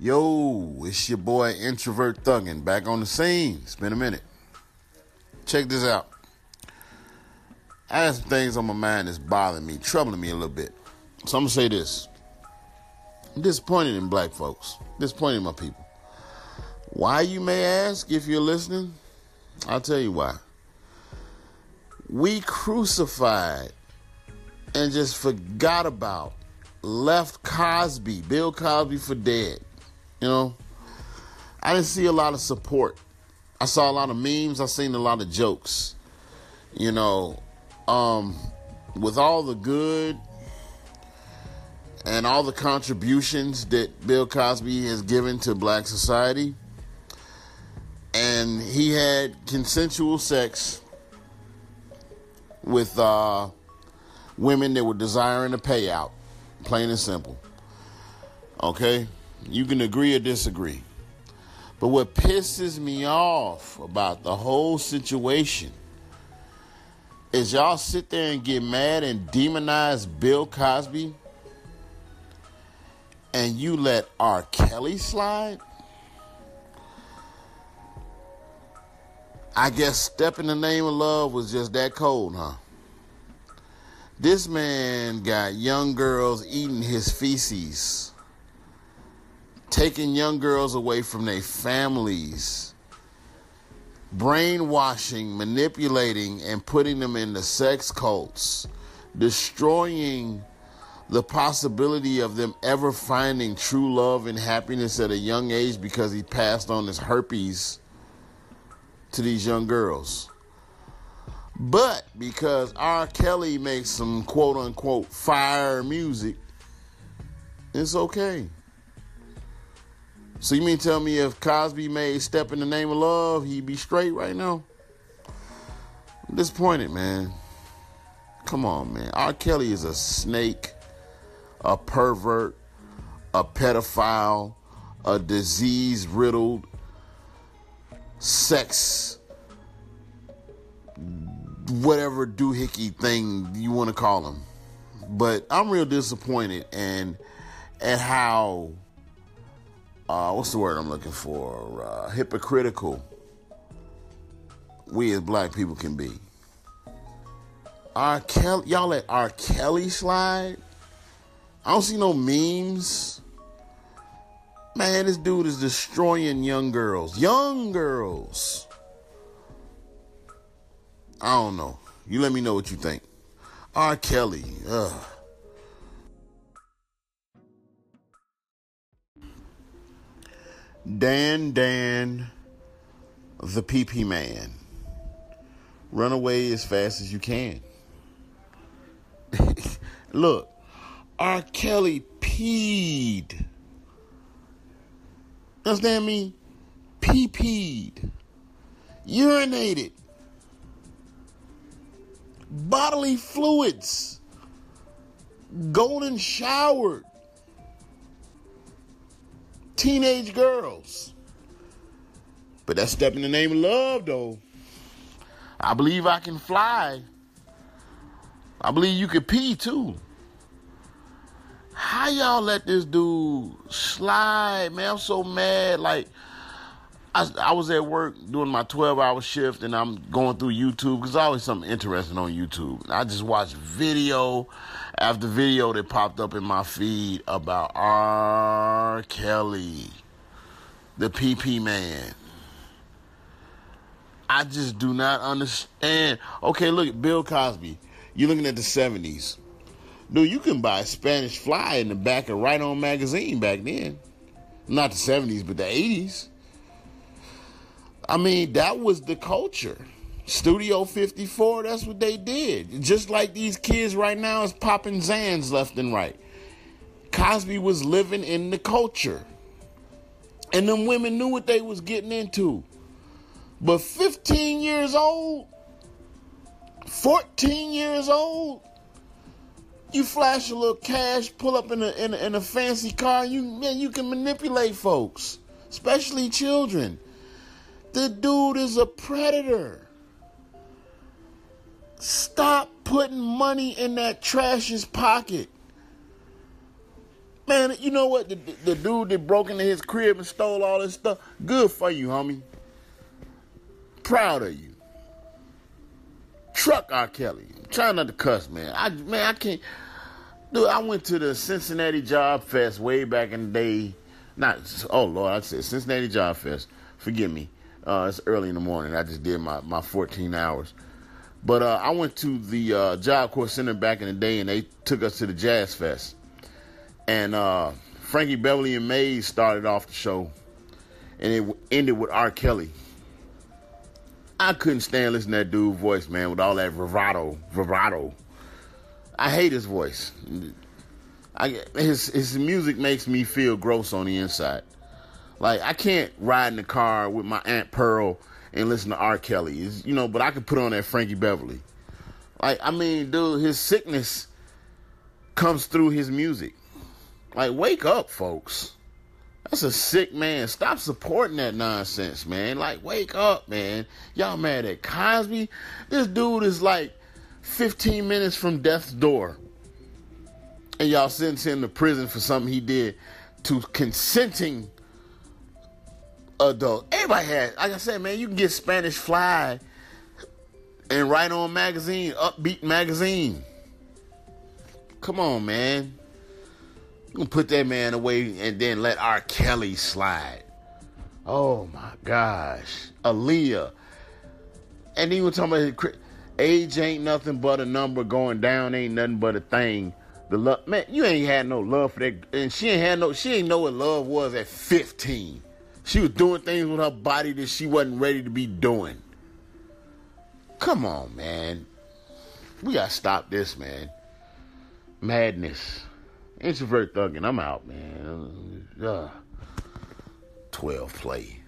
Yo, it's your boy Introvert Thuggin back on the scene. It's been a minute. Check this out. I have some things on my mind that's bothering me, troubling me a little bit. So I'm gonna say this. I'm disappointed in black folks. Disappointed in my people. Why you may ask if you're listening? I'll tell you why. We crucified and just forgot about, left Cosby, Bill Cosby for dead. You know, I didn't see a lot of support. I saw a lot of memes. I seen a lot of jokes. You know, um, with all the good and all the contributions that Bill Cosby has given to black society, and he had consensual sex with uh, women that were desiring a payout, plain and simple. Okay? You can agree or disagree. But what pisses me off about the whole situation is y'all sit there and get mad and demonize Bill Cosby and you let R. Kelly slide? I guess Step in the Name of Love was just that cold, huh? This man got young girls eating his feces taking young girls away from their families, brainwashing, manipulating, and putting them into sex cults, destroying the possibility of them ever finding true love and happiness at a young age because he passed on his herpes to these young girls. But because R. Kelly makes some quote unquote fire music, it's okay. So you mean tell me if Cosby made Step in the Name of Love, he'd be straight right now? I'm disappointed, man. Come on, man. R. Kelly is a snake, a pervert, a pedophile, a disease riddled, sex, whatever doohickey thing you want to call him. But I'm real disappointed and at how uh, what's the word I'm looking for? Uh, hypocritical we as black people can be. R. Kelly, y'all let R. Kelly slide? I don't see no memes. Man, this dude is destroying young girls. Young girls. I don't know. You let me know what you think. R. Kelly. Ugh. Dan Dan, the PP man. Run away as fast as you can. Look, R. Kelly peed. Understand me? Pee peed. Urinated. Bodily fluids. Golden showered teenage girls. But that step in the name of love, though. I believe I can fly. I believe you can pee too. How y'all let this dude slide, man? I'm so mad. Like, I, I was at work doing my 12 hour shift and I'm going through YouTube because always something interesting on YouTube. I just watched video after video that popped up in my feed about R. Kelly, the PP man. I just do not understand. Okay, look, Bill Cosby. You're looking at the 70s. Dude, you can buy Spanish Fly in the back of Right On magazine back then. Not the 70s, but the 80s. I mean, that was the culture. Studio 54, that's what they did. Just like these kids right now is popping Zans left and right. Cosby was living in the culture. And them women knew what they was getting into. But 15 years old, 14 years old, you flash a little cash, pull up in a, in a, in a fancy car, you man, you can manipulate folks, especially children. The dude is a predator. Stop putting money in that trash's pocket. Man, you know what? The, the, dude that broke into his crib and stole all this stuff, good for you, homie. Proud of you. Truck R. Kelly. Try not to cuss, man. I man, I can't. Dude, I went to the Cincinnati Job Fest way back in the day. Not oh Lord, I said Cincinnati Job Fest. Forgive me. Uh, it's early in the morning. I just did my, my 14 hours. But uh, I went to the uh, Job Corps Center back in the day, and they took us to the Jazz Fest. And uh, Frankie Beverly and Maze started off the show, and it ended with R. Kelly. I couldn't stand listening to that dude's voice, man, with all that vibrato, vibrato. I hate his voice. I, his his music makes me feel gross on the inside. Like I can't ride in the car with my aunt Pearl and listen to R. Kelly, it's, you know, but I could put on that Frankie Beverly. Like I mean, dude, his sickness comes through his music. Like wake up, folks. That's a sick man. Stop supporting that nonsense, man. Like, wake up, man. Y'all mad at Cosby? This dude is like 15 minutes from death's door. And y'all sentence him to prison for something he did to consenting adult. Everybody had, like I said, man, you can get Spanish Fly and Right On Magazine, Upbeat Magazine. Come on, man. You can put that man away and then let R. Kelly slide. Oh my gosh. Aaliyah. And even talking about age ain't nothing but a number, going down ain't nothing but a thing. The love man, you ain't had no love for that and she ain't had no she ain't know what love was at 15. She was doing things with her body that she wasn't ready to be doing. Come on, man. We gotta stop this, man. Madness. Introvert thugging. I'm out, man. Uh, 12 play.